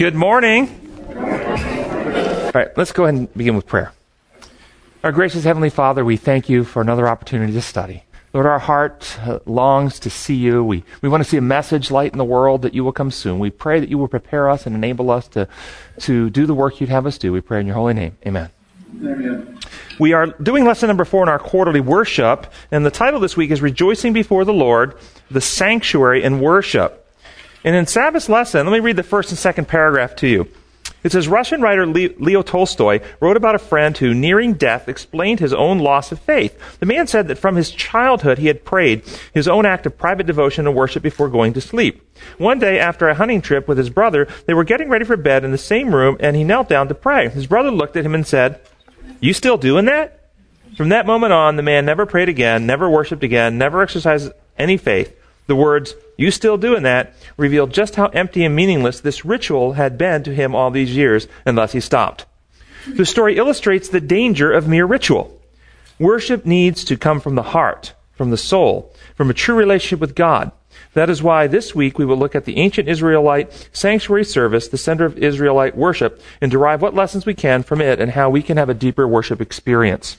Good morning. All right, let's go ahead and begin with prayer. Our gracious Heavenly Father, we thank you for another opportunity to study. Lord, our heart uh, longs to see you. We, we want to see a message light in the world that you will come soon. We pray that you will prepare us and enable us to, to do the work you'd have us do. We pray in your holy name. Amen. Amen. We are doing lesson number four in our quarterly worship, and the title this week is Rejoicing Before the Lord, the Sanctuary and Worship. And in Sabbath's lesson, let me read the first and second paragraph to you. It says Russian writer Leo Tolstoy wrote about a friend who, nearing death, explained his own loss of faith. The man said that from his childhood he had prayed his own act of private devotion and worship before going to sleep. One day, after a hunting trip with his brother, they were getting ready for bed in the same room, and he knelt down to pray. His brother looked at him and said, You still doing that? From that moment on, the man never prayed again, never worshiped again, never exercised any faith. The words, you still doing that, revealed just how empty and meaningless this ritual had been to him all these years, and thus he stopped. The story illustrates the danger of mere ritual. Worship needs to come from the heart, from the soul, from a true relationship with God. That is why this week we will look at the ancient Israelite sanctuary service, the center of Israelite worship, and derive what lessons we can from it and how we can have a deeper worship experience.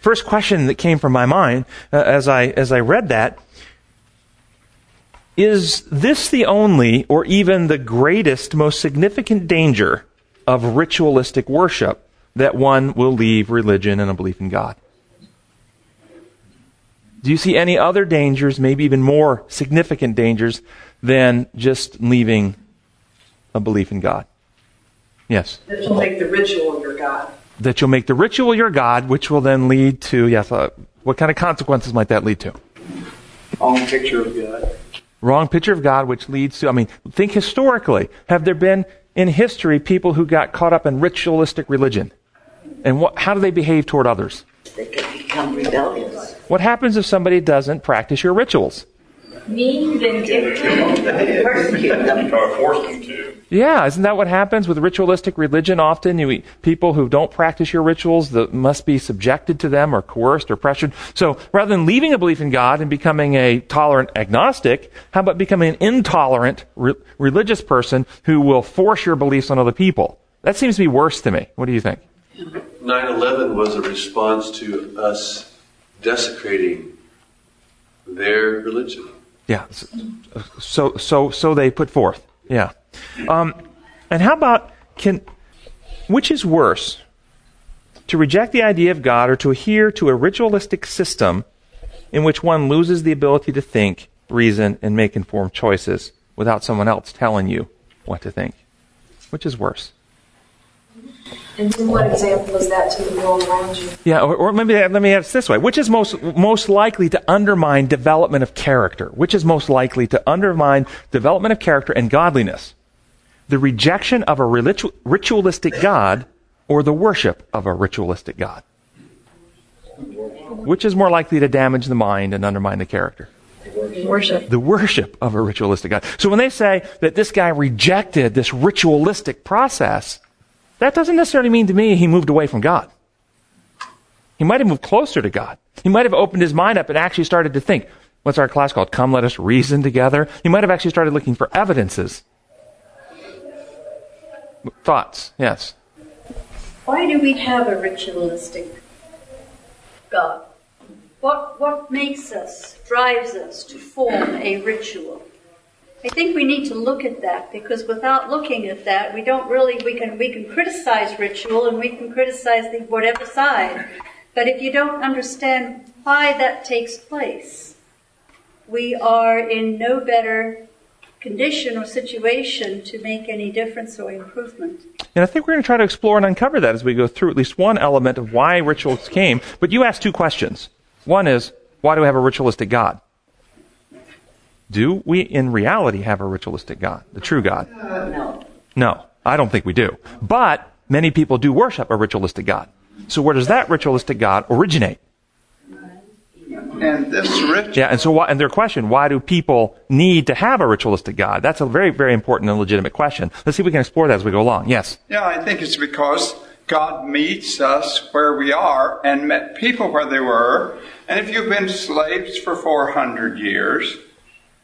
First question that came from my mind uh, as I as I read that is this the only, or even the greatest, most significant danger of ritualistic worship that one will leave religion and a belief in God? Do you see any other dangers, maybe even more significant dangers, than just leaving a belief in God? Yes? That you'll make the ritual your God. That you'll make the ritual your God, which will then lead to, yes, uh, what kind of consequences might that lead to? Wrong picture of God. Wrong picture of God, which leads to, I mean, think historically. Have there been in history people who got caught up in ritualistic religion? And what, how do they behave toward others? They can become rebellious. What happens if somebody doesn't practice your rituals? Mean, vindictive, persecute them. Or force them to. Yeah, isn't that what happens with ritualistic religion? Often, you people who don't practice your rituals that must be subjected to them or coerced or pressured. So, rather than leaving a belief in God and becoming a tolerant agnostic, how about becoming an intolerant re- religious person who will force your beliefs on other people? That seems to be worse to me. What do you think? 9/11 was a response to us desecrating their religion. Yeah. So, so, so they put forth. Yeah. Um, and how about can, which is worse? To reject the idea of God or to adhere to a ritualistic system in which one loses the ability to think, reason, and make informed choices without someone else telling you what to think? Which is worse? And then what example is that to the world around you? Yeah, or, or maybe let me ask this way: Which is most most likely to undermine development of character? Which is most likely to undermine development of character and godliness? the rejection of a ritualistic God or the worship of a ritualistic God? Which is more likely to damage the mind and undermine the character? Worship. The worship of a ritualistic God. So when they say that this guy rejected this ritualistic process, that doesn't necessarily mean to me he moved away from God. He might have moved closer to God. He might have opened his mind up and actually started to think. What's our class called? Come, let us reason together. He might have actually started looking for evidences Thoughts? Yes. Why do we have a ritualistic God? What, what makes us, drives us to form a ritual? I think we need to look at that because without looking at that, we don't really, we can, we can criticize ritual and we can criticize the whatever side. But if you don't understand why that takes place, we are in no better condition or situation to make any difference or improvement. And I think we're going to try to explore and uncover that as we go through at least one element of why rituals came. But you asked two questions. One is, why do we have a ritualistic God? Do we in reality have a ritualistic God, the true God? Uh, no. No, I don't think we do. But many people do worship a ritualistic God. So where does that ritualistic God originate? And this ritual. Yeah, and so why, and their question, why do people need to have a ritualistic God? That's a very, very important and legitimate question. Let's see if we can explore that as we go along. Yes? Yeah, I think it's because God meets us where we are and met people where they were. And if you've been slaves for 400 years,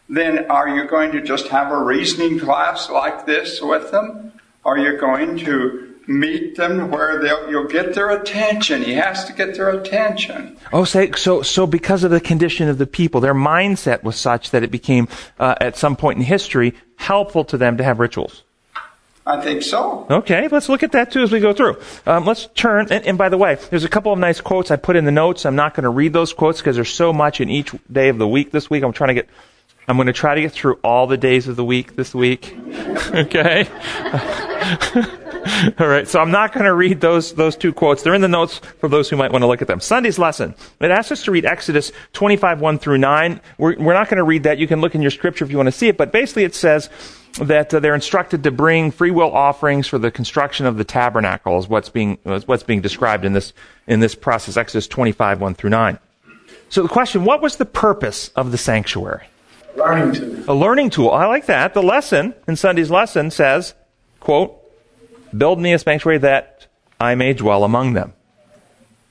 then are you going to just have a reasoning class like this with them? Are you going to meet them where they'll, you'll get their attention? He has to get their attention. Oh, say, so, so because of the condition of the people, their mindset was such that it became, uh, at some point in history, helpful to them to have rituals. I think so. Okay, let's look at that too as we go through. Um, let's turn, and, and, by the way, there's a couple of nice quotes I put in the notes. I'm not going to read those quotes because there's so much in each day of the week this week. I'm trying to get, I'm going to try to get through all the days of the week this week. okay? all right, so I'm not going to read those, those two quotes. They're in the notes for those who might want to look at them. Sunday's lesson. It asks us to read Exodus 25, 1 through 9. We're, we're not going to read that. You can look in your scripture if you want to see it, but basically it says, that uh, they're instructed to bring free will offerings for the construction of the tabernacle is what's being, is what's being described in this, in this process, Exodus 25, 1 through 9. So the question, what was the purpose of the sanctuary? Learning tool. A learning tool. I like that. The lesson in Sunday's lesson says, quote, build me a sanctuary that I may dwell among them.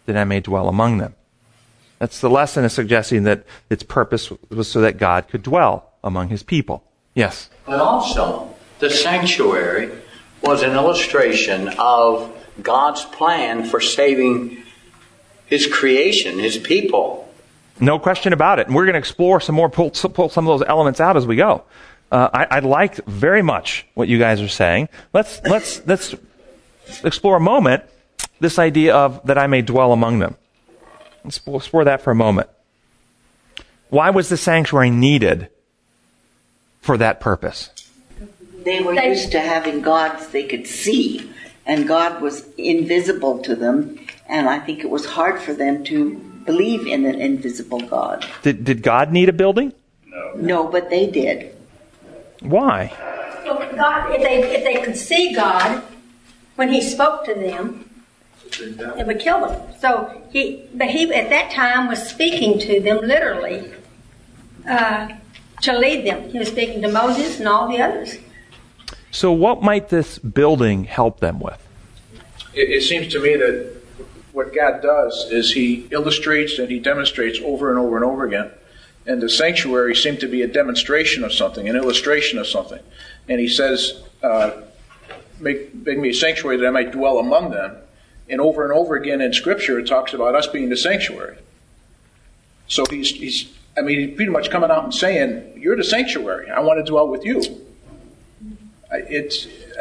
That I may dwell among them. That's the lesson is suggesting that its purpose was so that God could dwell among his people. Yes. But also, the sanctuary was an illustration of God's plan for saving His creation, His people. No question about it. And we're going to explore some more, pull, pull some of those elements out as we go. Uh, I, I like very much what you guys are saying. Let's, let's, let's explore a moment this idea of that I may dwell among them. Let's explore that for a moment. Why was the sanctuary needed for that purpose? They were used to having gods they could see, and God was invisible to them, and I think it was hard for them to believe in an invisible God. Did, did God need a building? No. No, but they did. Why? Well, God, if they, if they could see God when He spoke to them, it would kill them. So he, but he at that time was speaking to them literally. Uh, to lead them. He was speaking to Moses and all the others. So, what might this building help them with? It, it seems to me that what God does is He illustrates and He demonstrates over and over and over again. And the sanctuary seemed to be a demonstration of something, an illustration of something. And He says, uh, make, make me a sanctuary that I might dwell among them. And over and over again in Scripture, it talks about us being the sanctuary. So he's, he's I mean, he's pretty much coming out and saying, "You're the sanctuary. I want to dwell with you."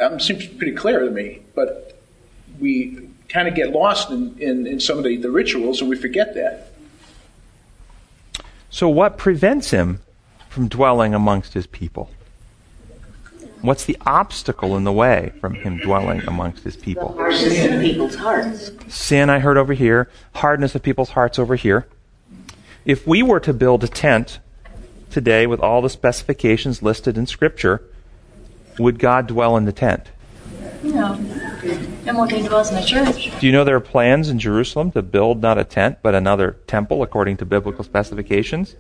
Um, seems pretty clear to me, but we kind of get lost in, in, in some of the, the rituals and we forget that. So, what prevents him from dwelling amongst his people? What's the obstacle in the way from him dwelling amongst his people? The hardness of people's hearts. Sin, I heard over here. Hardness of people's hearts over here. If we were to build a tent today with all the specifications listed in Scripture, would God dwell in the tent? He dwells in the church. Do you know there are plans in Jerusalem to build not a tent, but another temple according to biblical specifications?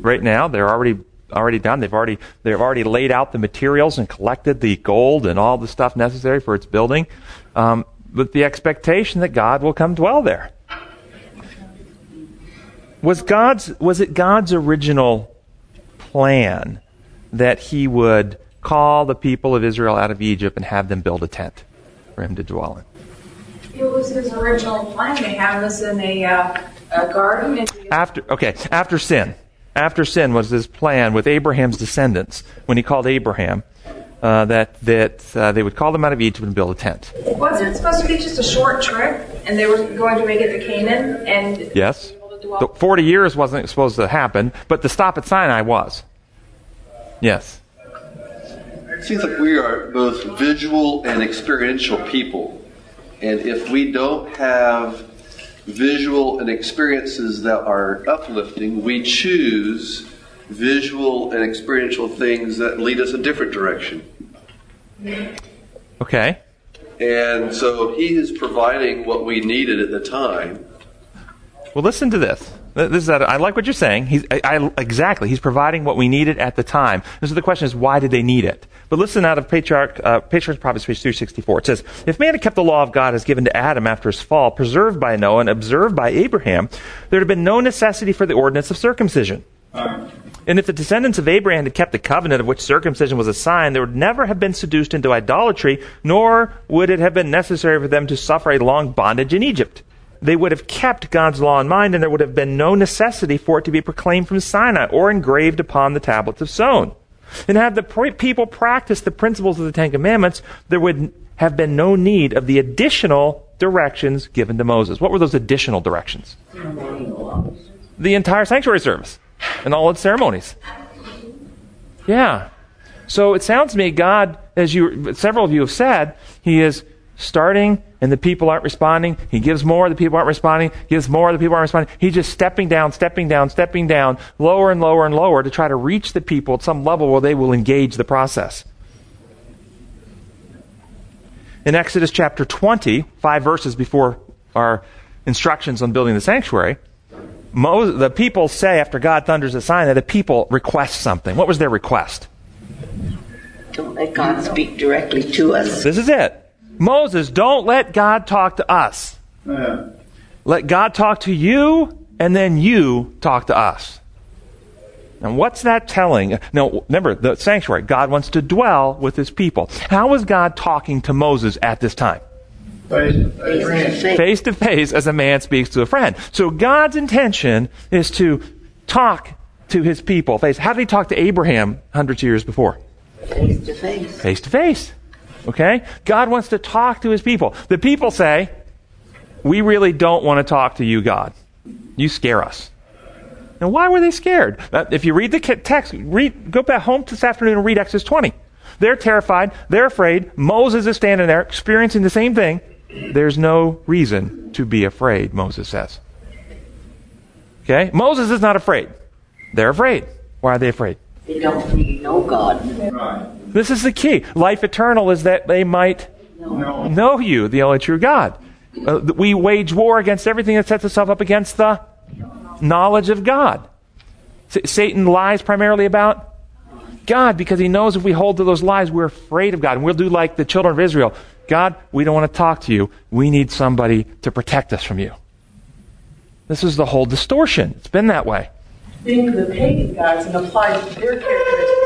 Right now, they're already already done. They've already they've already laid out the materials and collected the gold and all the stuff necessary for its building, um, with the expectation that God will come dwell there. Was God's was it God's original plan that he would call the people of Israel out of Egypt and have them build a tent for him to dwell in? It was his original plan to have us in a, uh, a garden. After okay, after sin, after sin was his plan with Abraham's descendants when he called Abraham uh, that that uh, they would call them out of Egypt and build a tent. Wasn't it supposed to be just a short trip, and they were going to make it to Canaan? And yes, the 40 years wasn't supposed to happen, but the stop at Sinai was. Yes. It seems like we are both visual and experiential people. And if we don't have visual and experiences that are uplifting, we choose visual and experiential things that lead us a different direction. Okay. And so he is providing what we needed at the time. Well, listen to this. This is I like what you're saying. He's, I, I, exactly. He's providing what we needed at the time. Is the question: is why did they need it? But listen out of Patriarch, uh, Patriarch's Prophets, page 364. It says, "If man had kept the law of God as given to Adam after his fall, preserved by Noah and observed by Abraham, there would have been no necessity for the ordinance of circumcision." And if the descendants of Abraham had kept the covenant of which circumcision was a sign, they would never have been seduced into idolatry, nor would it have been necessary for them to suffer a long bondage in Egypt. They would have kept God's law in mind, and there would have been no necessity for it to be proclaimed from Sinai or engraved upon the tablets of stone. And had the people practiced the principles of the Ten Commandments, there would have been no need of the additional directions given to Moses. What were those additional directions? The entire sanctuary service and all its ceremonies. Yeah. So it sounds to me, God, as you, several of you have said, He is starting and the people aren't responding. He gives more, the people aren't responding. He gives more, the people aren't responding. He's just stepping down, stepping down, stepping down, lower and lower and lower to try to reach the people at some level where they will engage the process. In Exodus chapter 20, five verses before our instructions on building the sanctuary, Moses, the people say after God thunders a sign that the people request something. What was their request? Don't let God speak directly to us. This is it. Moses, don't let God talk to us. Yeah. Let God talk to you, and then you talk to us. And what's that telling? Now, remember, the sanctuary, God wants to dwell with his people. How was God talking to Moses at this time? Face to face as a man speaks to a friend. So God's intention is to talk to his people. Face. How did he talk to Abraham hundreds of years before? Face to face. Face to face. Okay? God wants to talk to his people. The people say, We really don't want to talk to you, God. You scare us. Now, why were they scared? If you read the text, read, go back home this afternoon and read Exodus 20. They're terrified. They're afraid. Moses is standing there experiencing the same thing. There's no reason to be afraid, Moses says. Okay? Moses is not afraid. They're afraid. Why are they afraid? They don't really know God. Right. This is the key. Life eternal is that they might no. know you, the only true God. Uh, we wage war against everything that sets itself up against the knowledge of God. S- Satan lies primarily about God because he knows if we hold to those lies, we're afraid of God. And we'll do like the children of Israel. God, we don't want to talk to you. We need somebody to protect us from you. This is the whole distortion. It's been that way. Think the pagan gods and apply their characteristics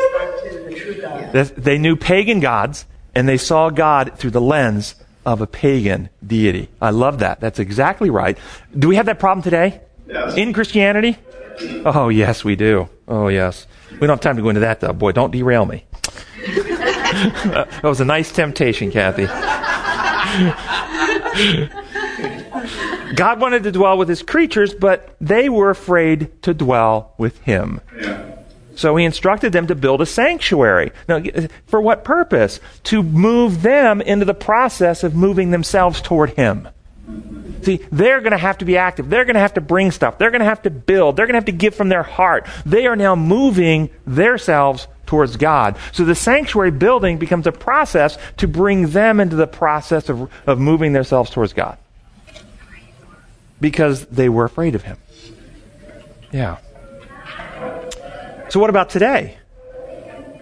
They knew pagan gods and they saw God through the lens of a pagan deity. I love that. That's exactly right. Do we have that problem today? Yes. In Christianity? Oh, yes, we do. Oh, yes. We don't have time to go into that, though. Boy, don't derail me. that was a nice temptation, Kathy. God wanted to dwell with his creatures, but they were afraid to dwell with him. Yeah. So he instructed them to build a sanctuary. Now, for what purpose? To move them into the process of moving themselves toward him. See, they're going to have to be active. They're going to have to bring stuff. They're going to have to build. They're going to have to give from their heart. They are now moving themselves towards God. So the sanctuary building becomes a process to bring them into the process of, of moving themselves towards God. Because they were afraid of Him. Yeah. So what about today?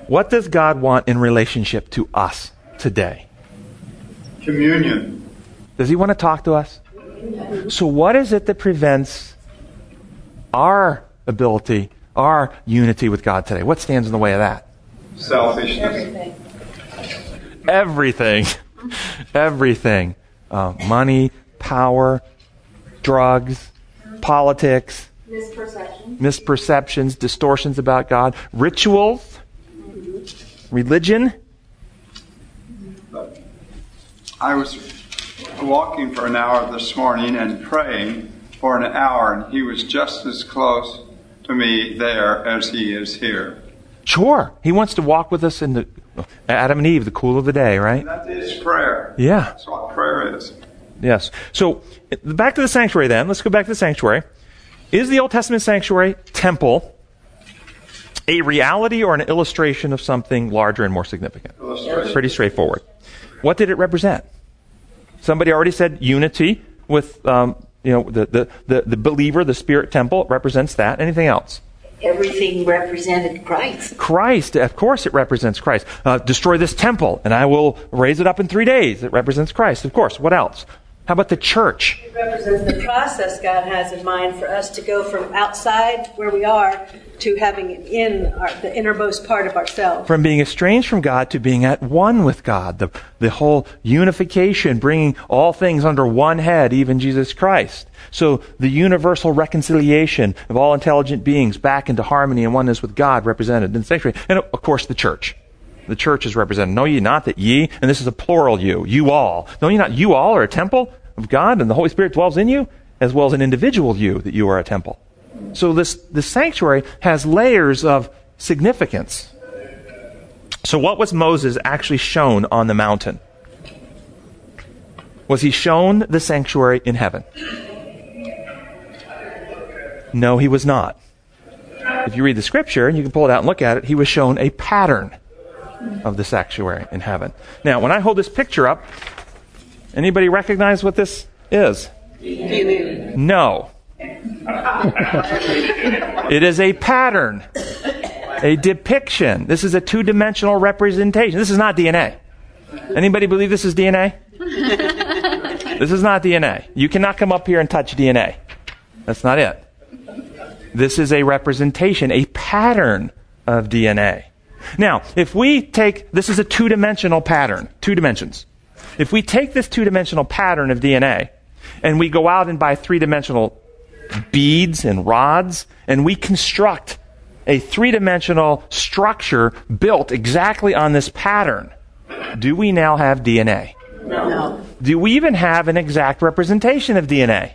What does God want in relationship to us today? Communion. Does He want to talk to us? So, what is it that prevents our ability, our unity with God today? What stands in the way of that? Selfishness. Everything. Everything. Everything. Uh, money, power, drugs, politics, misperceptions. misperceptions, distortions about God, rituals, religion. I was walking for an hour this morning and praying for an hour, and he was just as close to me there as he is here. Sure. He wants to walk with us in the Adam and Eve, the cool of the day, right? That is prayer. Yeah. That's what prayer is. Yes. So back to the sanctuary then. Let's go back to the sanctuary. Is the Old Testament sanctuary temple a reality or an illustration of something larger and more significant? Pretty straightforward. What did it represent? Somebody already said unity with, um, you know, the, the, the, the believer, the spirit temple represents that. Anything else? Everything represented Christ. Christ, of course, it represents Christ. Uh, destroy this temple, and I will raise it up in three days. It represents Christ, of course. What else? How about the church? It represents the process God has in mind for us to go from outside where we are to having it in our, the innermost part of ourselves. From being estranged from God to being at one with God. The, the whole unification, bringing all things under one head, even Jesus Christ. So the universal reconciliation of all intelligent beings back into harmony and oneness with God represented in the sanctuary. And of course the church. The church is represented. Know ye not that ye, and this is a plural you, you all. Know ye not you all are a temple of God and the Holy Spirit dwells in you, as well as an individual you, that you are a temple. So this, this sanctuary has layers of significance. So what was Moses actually shown on the mountain? Was he shown the sanctuary in heaven? No, he was not. If you read the scripture, and you can pull it out and look at it, he was shown a pattern of the sanctuary in heaven. Now, when I hold this picture up, anybody recognize what this is? No. it is a pattern, a depiction. This is a two dimensional representation. This is not DNA. Anybody believe this is DNA? this is not DNA. You cannot come up here and touch DNA. That's not it. This is a representation, a pattern of DNA. Now, if we take, this is a two dimensional pattern, two dimensions. If we take this two dimensional pattern of DNA and we go out and buy three dimensional beads and rods and we construct a three dimensional structure built exactly on this pattern, do we now have DNA? No. Do we even have an exact representation of DNA?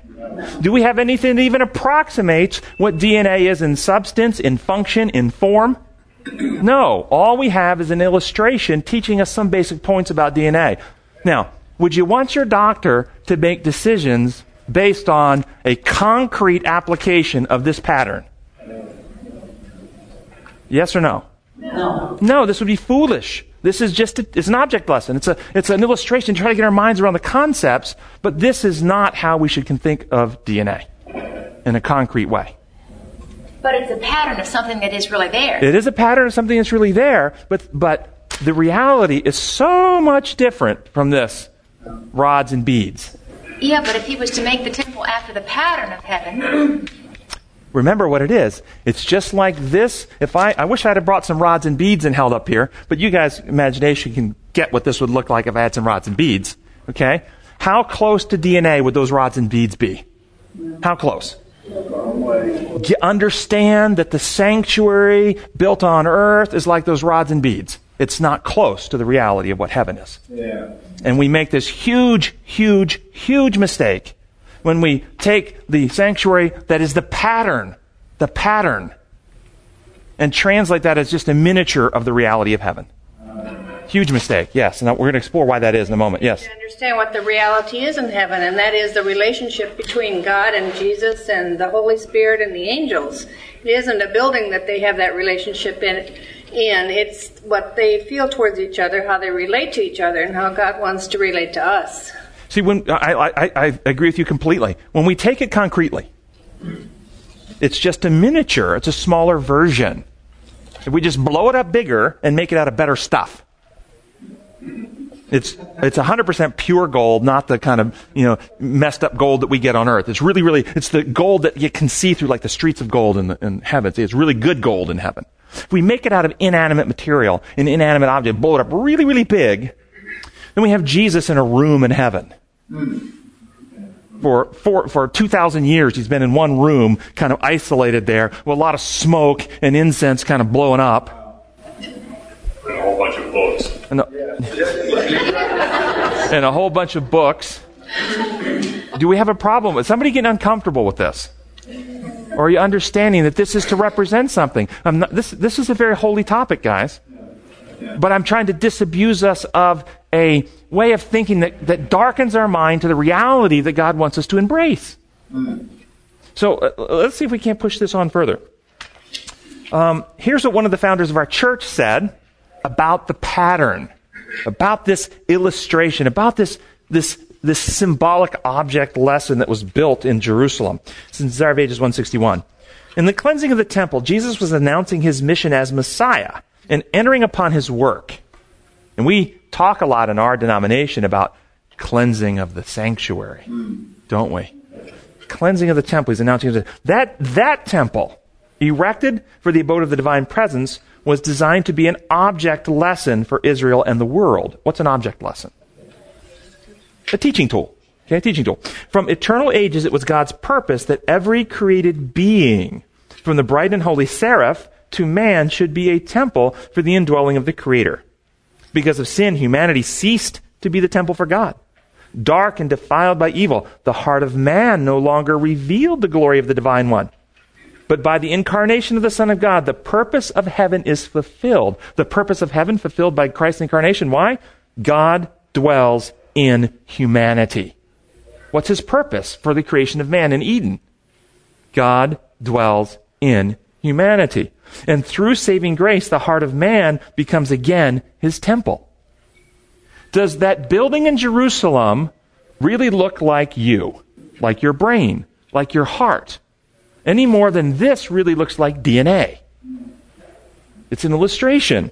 Do we have anything that even approximates what DNA is in substance, in function, in form? No. All we have is an illustration teaching us some basic points about DNA. Now, would you want your doctor to make decisions based on a concrete application of this pattern? Yes or no? No. No, this would be foolish. This is just a, it's an object lesson. It's a it's an illustration to try to get our minds around the concepts, but this is not how we should think of DNA in a concrete way. But it's a pattern of something that is really there. It is a pattern of something that's really there, but but the reality is so much different from this rods and beads. Yeah, but if he was to make the temple after the pattern of heaven, Remember what it is. It's just like this. If I, I wish I'd have brought some rods and beads and held up here, but you guys' imagination can get what this would look like if I had some rods and beads. Okay? How close to DNA would those rods and beads be? How close? You understand that the sanctuary built on earth is like those rods and beads. It's not close to the reality of what heaven is. Yeah. And we make this huge, huge, huge mistake when we take the sanctuary that is the pattern, the pattern, and translate that as just a miniature of the reality of heaven. Huge mistake, yes. And we're going to explore why that is in a moment, yes. to understand what the reality is in heaven, and that is the relationship between God and Jesus and the Holy Spirit and the angels. It isn't a building that they have that relationship in. In it's what they feel towards each other, how they relate to each other, and how God wants to relate to us. See, when I, I, I agree with you completely. When we take it concretely, it's just a miniature. It's a smaller version. If we just blow it up bigger and make it out of better stuff, it's it's 100% pure gold, not the kind of you know messed up gold that we get on earth. It's really, really it's the gold that you can see through like the streets of gold in, the, in heaven. It's really good gold in heaven. If we make it out of inanimate material, an inanimate object, blow it up really, really big, then we have Jesus in a room in heaven. For, for, for 2,000 years, he's been in one room, kind of isolated there, with a lot of smoke and incense kind of blowing up. And a whole bunch of books. And a, and a whole bunch of books. Do we have a problem with somebody getting uncomfortable with this? Or are you understanding that this is to represent something? Not, this, this is a very holy topic, guys. But I'm trying to disabuse us of a way of thinking that, that darkens our mind to the reality that God wants us to embrace. So uh, let's see if we can't push this on further. Um, here's what one of the founders of our church said about the pattern, about this illustration, about this, this, this symbolic object lesson that was built in Jerusalem. Since Desire of Ages 161. In the cleansing of the temple, Jesus was announcing his mission as Messiah and entering upon his work. And we talk a lot in our denomination about cleansing of the sanctuary, don't we? Cleansing of the temple. He's announcing that that temple, erected for the abode of the divine presence, was designed to be an object lesson for Israel and the world. What's an object lesson? A teaching tool. Okay, teaching tool. From eternal ages, it was God's purpose that every created being, from the bright and holy seraph to man, should be a temple for the indwelling of the Creator. Because of sin, humanity ceased to be the temple for God. Dark and defiled by evil, the heart of man no longer revealed the glory of the Divine One. But by the incarnation of the Son of God, the purpose of heaven is fulfilled. The purpose of heaven fulfilled by Christ's incarnation. Why? God dwells in humanity. What's his purpose for the creation of man in Eden? God dwells in humanity. And through saving grace, the heart of man becomes again his temple. Does that building in Jerusalem really look like you? Like your brain? Like your heart? Any more than this really looks like DNA? It's an illustration.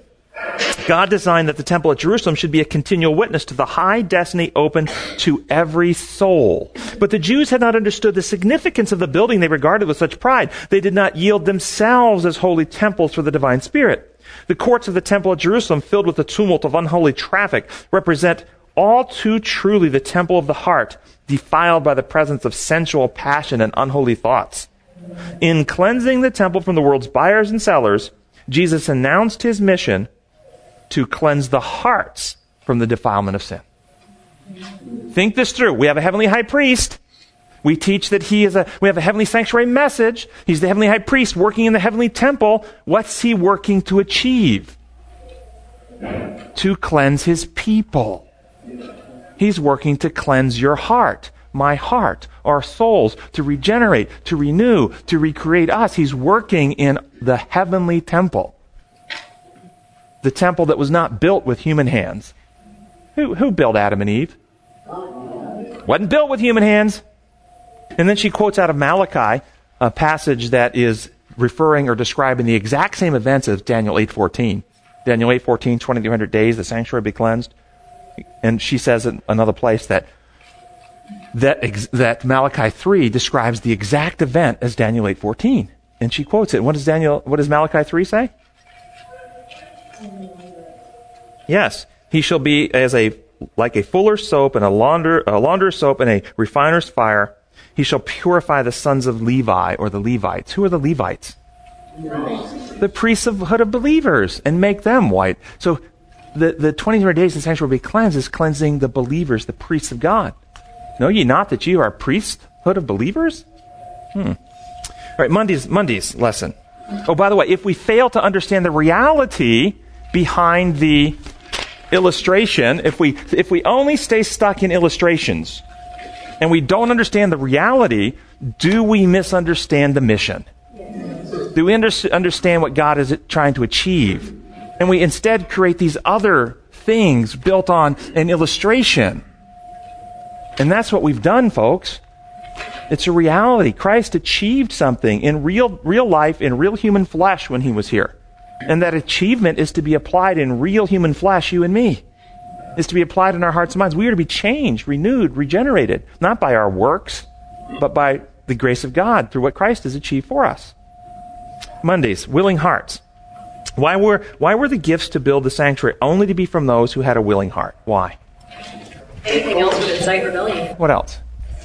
God designed that the temple at Jerusalem should be a continual witness to the high destiny open to every soul. But the Jews had not understood the significance of the building they regarded with such pride. They did not yield themselves as holy temples for the divine spirit. The courts of the temple at Jerusalem, filled with the tumult of unholy traffic, represent all too truly the temple of the heart, defiled by the presence of sensual passion and unholy thoughts. In cleansing the temple from the world's buyers and sellers, Jesus announced his mission to cleanse the hearts from the defilement of sin. Think this through. We have a heavenly high priest. We teach that he is a, we have a heavenly sanctuary message. He's the heavenly high priest working in the heavenly temple. What's he working to achieve? To cleanse his people. He's working to cleanse your heart, my heart, our souls, to regenerate, to renew, to recreate us. He's working in the heavenly temple the temple that was not built with human hands. Who, who built Adam and Eve? Wasn't built with human hands. And then she quotes out of Malachi a passage that is referring or describing the exact same events as Daniel 8:14. Daniel 8:14, 2300 days the sanctuary be cleansed. And she says in another place that that ex- that Malachi 3 describes the exact event as Daniel 8:14. And she quotes it. What does Daniel what does Malachi 3 say? Yes, he shall be as a like a fuller's soap and a launder a launderer's soap and a refiner's fire. He shall purify the sons of Levi or the Levites. Who are the Levites? The priesthood of believers and make them white. So the, the 23 days the sanctuary will be cleansed is cleansing the believers, the priests of God. Know ye not that you are priesthood of believers? Hmm. All right, Monday's, Monday's lesson. Oh, by the way, if we fail to understand the reality behind the illustration, if we, if we only stay stuck in illustrations and we don't understand the reality, do we misunderstand the mission? Do we under, understand what God is trying to achieve? And we instead create these other things built on an illustration. And that's what we've done, folks. It's a reality. Christ achieved something in real, real life, in real human flesh when he was here. And that achievement is to be applied in real human flesh, you and me. Is to be applied in our hearts and minds. We are to be changed, renewed, regenerated, not by our works, but by the grace of God through what Christ has achieved for us. Mondays, willing hearts. Why were, why were the gifts to build the sanctuary only to be from those who had a willing heart? Why? Anything else would incite rebellion. What else?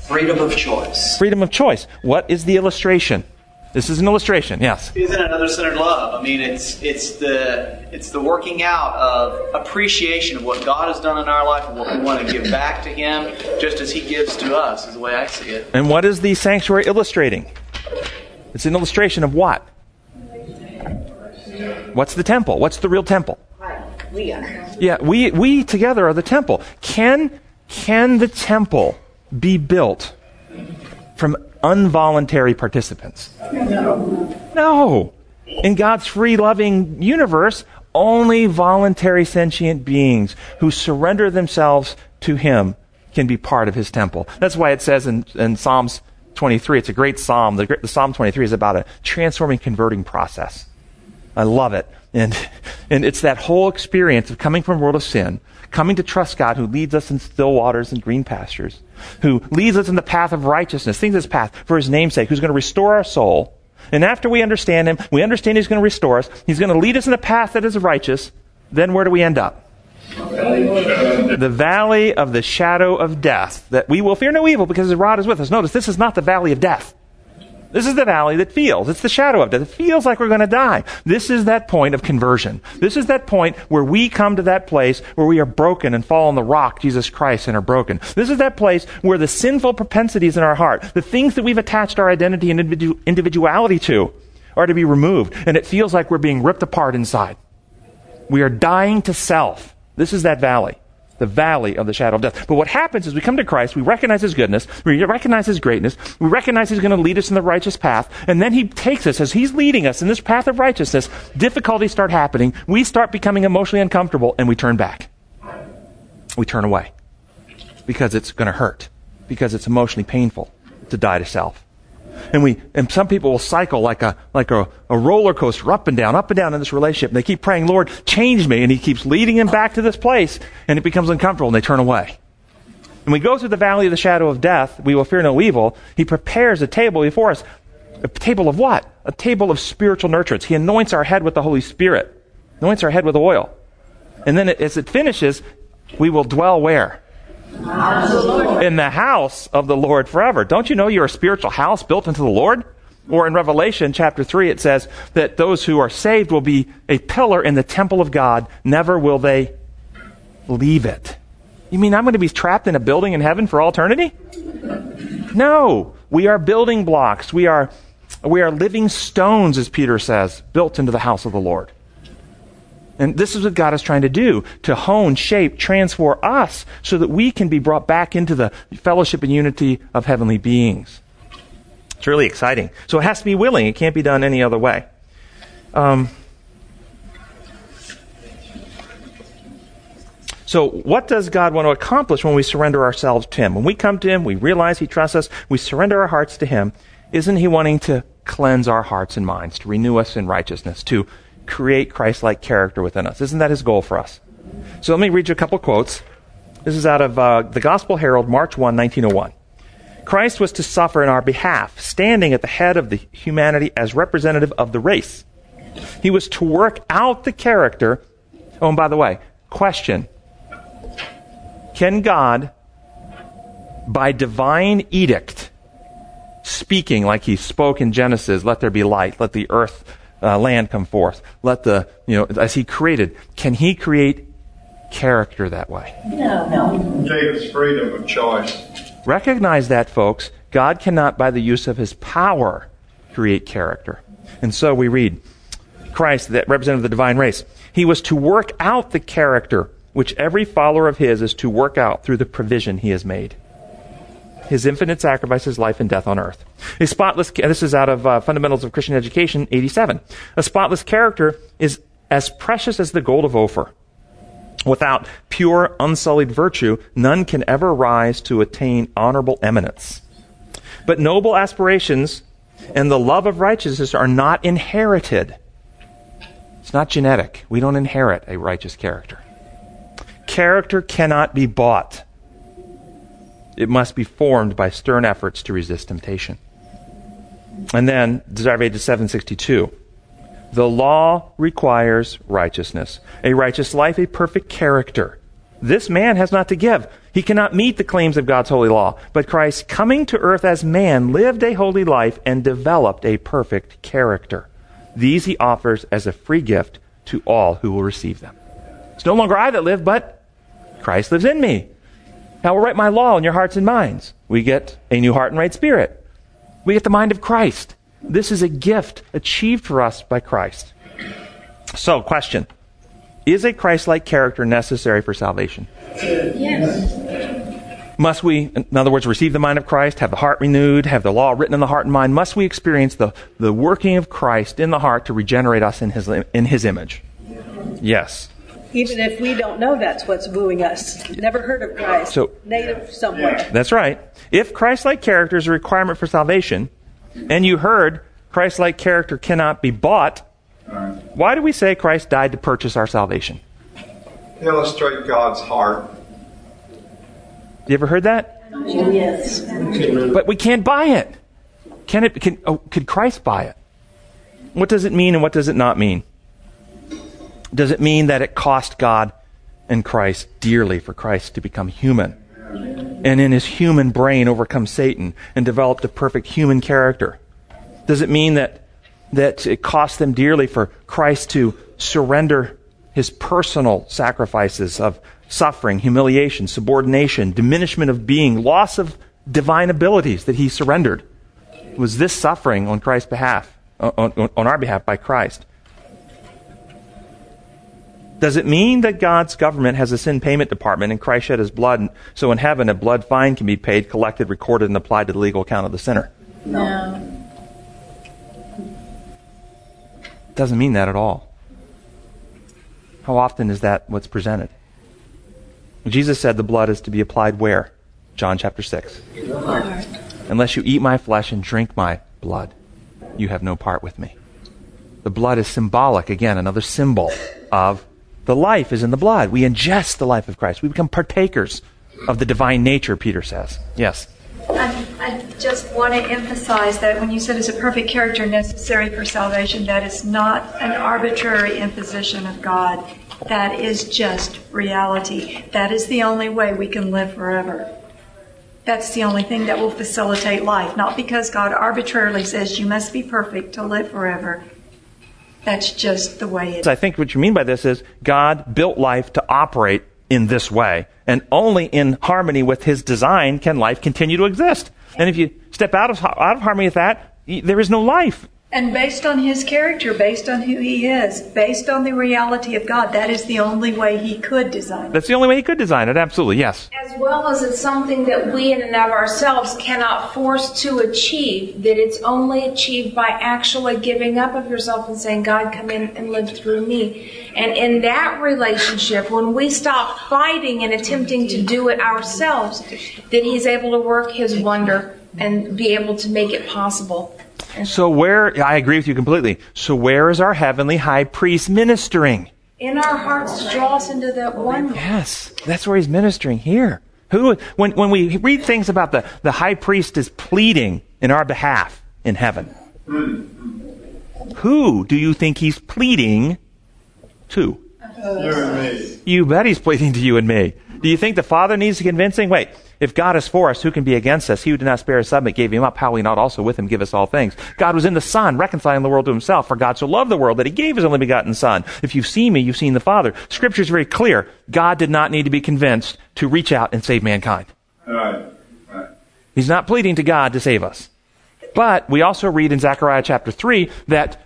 Freedom of choice. Freedom of choice. What is the illustration? This is an illustration, yes. Isn't another centered love? I mean, it's it's the it's the working out of appreciation of what God has done in our life and what we want to give back to Him, just as He gives to us, is the way I see it. And what is the sanctuary illustrating? It's an illustration of what? What's the temple? What's the real temple? We are. Yeah, we we together are the temple. Can can the temple be built from involuntary participants? No. No. In God's free loving universe, only voluntary sentient beings who surrender themselves to Him can be part of His temple. That's why it says in, in Psalms 23, it's a great psalm. The, the Psalm 23 is about a transforming, converting process. I love it. And, and it's that whole experience of coming from a world of sin, coming to trust God who leads us in still waters and green pastures, who leads us in the path of righteousness, things his path for his namesake, who's going to restore our soul. And after we understand him, we understand he's going to restore us, he's going to lead us in a path that is righteous, then where do we end up? The valley of the shadow of death, that we will fear no evil because his rod is with us. Notice, this is not the valley of death. This is the valley that feels. It's the shadow of death. It feels like we're going to die. This is that point of conversion. This is that point where we come to that place where we are broken and fall on the rock, Jesus Christ, and are broken. This is that place where the sinful propensities in our heart, the things that we've attached our identity and individu- individuality to, are to be removed. And it feels like we're being ripped apart inside. We are dying to self. This is that valley the valley of the shadow of death. But what happens is we come to Christ, we recognize His goodness, we recognize His greatness, we recognize He's going to lead us in the righteous path, and then He takes us as He's leading us in this path of righteousness. Difficulties start happening, we start becoming emotionally uncomfortable, and we turn back. We turn away because it's going to hurt, because it's emotionally painful to die to self. And we, and some people will cycle like a, like a, a roller coaster up and down, up and down in this relationship. And they keep praying, Lord, change me. And he keeps leading them back to this place and it becomes uncomfortable and they turn away. And we go through the valley of the shadow of death. We will fear no evil. He prepares a table before us. A table of what? A table of spiritual nurturance. He anoints our head with the Holy Spirit. Anoints our head with oil. And then as it finishes, we will dwell where? In the house of the Lord forever. Don't you know you're a spiritual house built into the Lord? Or in Revelation chapter 3, it says that those who are saved will be a pillar in the temple of God. Never will they leave it. You mean I'm going to be trapped in a building in heaven for all eternity? No. We are building blocks. We are, we are living stones, as Peter says, built into the house of the Lord. And this is what God is trying to do to hone, shape, transform us so that we can be brought back into the fellowship and unity of heavenly beings. It's really exciting. So it has to be willing, it can't be done any other way. Um, so, what does God want to accomplish when we surrender ourselves to Him? When we come to Him, we realize He trusts us, we surrender our hearts to Him. Isn't He wanting to cleanse our hearts and minds, to renew us in righteousness, to create Christ like character within us. Isn't that his goal for us? So let me read you a couple quotes. This is out of uh, the Gospel Herald, March 1, 1901. Christ was to suffer in our behalf, standing at the head of the humanity as representative of the race. He was to work out the character. Oh, and by the way, question Can God, by divine edict, speaking like he spoke in Genesis, let there be light, let the earth uh, land come forth. Let the, you know, as he created, can he create character that way? No, no. David's freedom of choice. Recognize that, folks. God cannot, by the use of his power, create character. And so we read Christ, that representative of the divine race, he was to work out the character which every follower of his is to work out through the provision he has made his infinite sacrifice, his life and death on earth. A spotless, this is out of uh, Fundamentals of Christian Education, 87. A spotless character is as precious as the gold of Ophir. Without pure, unsullied virtue, none can ever rise to attain honorable eminence. But noble aspirations and the love of righteousness are not inherited. It's not genetic. We don't inherit a righteous character. Character cannot be bought. It must be formed by stern efforts to resist temptation. And then, Desire Ages 762. The law requires righteousness, a righteous life, a perfect character. This man has not to give. He cannot meet the claims of God's holy law. But Christ, coming to earth as man, lived a holy life and developed a perfect character. These he offers as a free gift to all who will receive them. It's no longer I that live, but Christ lives in me. Now will write my law in your hearts and minds. We get a new heart and right spirit. We get the mind of Christ. This is a gift achieved for us by Christ. So, question Is a Christ like character necessary for salvation? Yes. Must we, in other words, receive the mind of Christ, have the heart renewed, have the law written in the heart and mind? Must we experience the, the working of Christ in the heart to regenerate us in his, in his image? Yes even if we don't know that's what's wooing us. Never heard of Christ. So, native somewhere. That's right. If Christ like character is a requirement for salvation, and you heard Christ like character cannot be bought, why do we say Christ died to purchase our salvation? illustrate God's heart. You ever heard that? Yes. But we can't buy it. Can it? Can, oh, could Christ buy it? What does it mean and what does it not mean? Does it mean that it cost God and Christ dearly for Christ to become human? And in his human brain overcome Satan and develop a perfect human character? Does it mean that, that it cost them dearly for Christ to surrender his personal sacrifices of suffering, humiliation, subordination, diminishment of being, loss of divine abilities that he surrendered? Was this suffering on Christ's behalf, on, on, on our behalf by Christ? Does it mean that God's government has a sin payment department and Christ shed his blood, so in heaven a blood fine can be paid, collected, recorded, and applied to the legal account of the sinner? No. It doesn't mean that at all. How often is that what's presented? Jesus said the blood is to be applied where? John chapter 6. Unless you eat my flesh and drink my blood, you have no part with me. The blood is symbolic, again, another symbol of the life is in the blood. We ingest the life of Christ. We become partakers of the divine nature, Peter says. Yes. I, I just want to emphasize that when you said it's a perfect character necessary for salvation, that is not an arbitrary imposition of God. That is just reality. That is the only way we can live forever. That's the only thing that will facilitate life. Not because God arbitrarily says you must be perfect to live forever. That's just the way it is. I think what you mean by this is God built life to operate in this way. And only in harmony with his design can life continue to exist. And if you step out of, out of harmony with that, there is no life. And based on his character, based on who he is, based on the reality of God, that is the only way he could design it. That's the only way he could design it, absolutely, yes. As well as it's something that we in and of ourselves cannot force to achieve, that it's only achieved by actually giving up of yourself and saying, God, come in and live through me. And in that relationship, when we stop fighting and attempting to do it ourselves, then he's able to work his wonder and be able to make it possible. So where, I agree with you completely. So where is our heavenly high priest ministering? In our hearts to draw us into that one. Yes, that's where he's ministering here. Who, when, when we read things about the, the high priest is pleading in our behalf in heaven, who do you think he's pleading to? You and me. You bet he's pleading to you and me. Do you think the Father needs convincing? Wait, if God is for us, who can be against us? He who did not spare his son, but gave him up, how will he not also with him give us all things? God was in the Son, reconciling the world to himself. For God so loved the world that he gave his only begotten Son. If you've seen me, you've seen the Father. Scripture is very clear. God did not need to be convinced to reach out and save mankind. Right. Right. He's not pleading to God to save us. But we also read in Zechariah chapter 3 that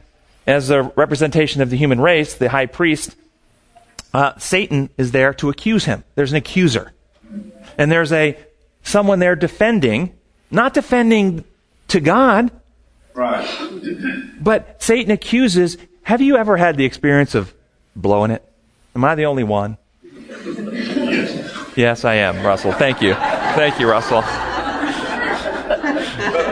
as a representation of the human race, the high priest, uh, Satan is there to accuse him. There's an accuser. And there's a someone there defending, not defending to God, Right. but Satan accuses. Have you ever had the experience of blowing it? Am I the only one? Yes, I am, Russell. Thank you. Thank you, Russell.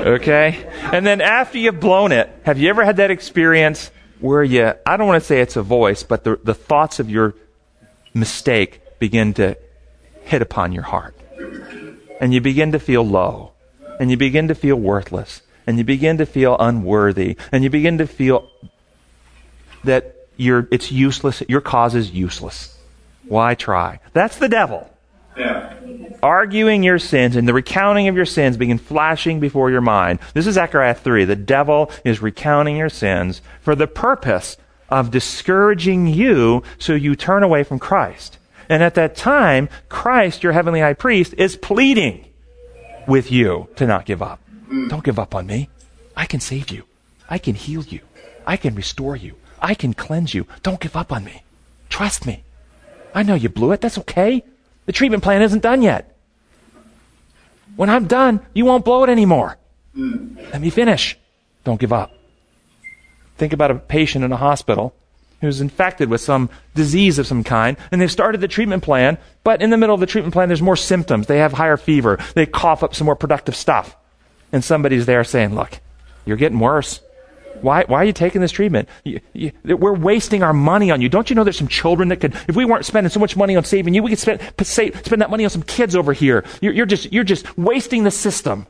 Okay? And then after you've blown it, have you ever had that experience where you, I don't want to say it's a voice, but the, the thoughts of your mistake begin to hit upon your heart? And you begin to feel low. And you begin to feel worthless. And you begin to feel unworthy. And you begin to feel that you're, it's useless. Your cause is useless. Why try? That's the devil Yeah. arguing your sins and the recounting of your sins begin flashing before your mind. This is Zechariah 3. The devil is recounting your sins for the purpose of discouraging you so you turn away from Christ. And at that time, Christ, your heavenly high priest, is pleading with you to not give up. Don't give up on me. I can save you. I can heal you. I can restore you. I can cleanse you. Don't give up on me. Trust me. I know you blew it. That's okay. The treatment plan isn't done yet. When I'm done, you won't blow it anymore. Let me finish. Don't give up. Think about a patient in a hospital who's infected with some disease of some kind, and they've started the treatment plan, but in the middle of the treatment plan, there's more symptoms. They have higher fever. They cough up some more productive stuff. And somebody's there saying, Look, you're getting worse. Why, why are you taking this treatment? You, you, we're wasting our money on you. Don't you know there's some children that could, if we weren't spending so much money on saving you, we could spend, spend that money on some kids over here. You're, you're, just, you're just wasting the system.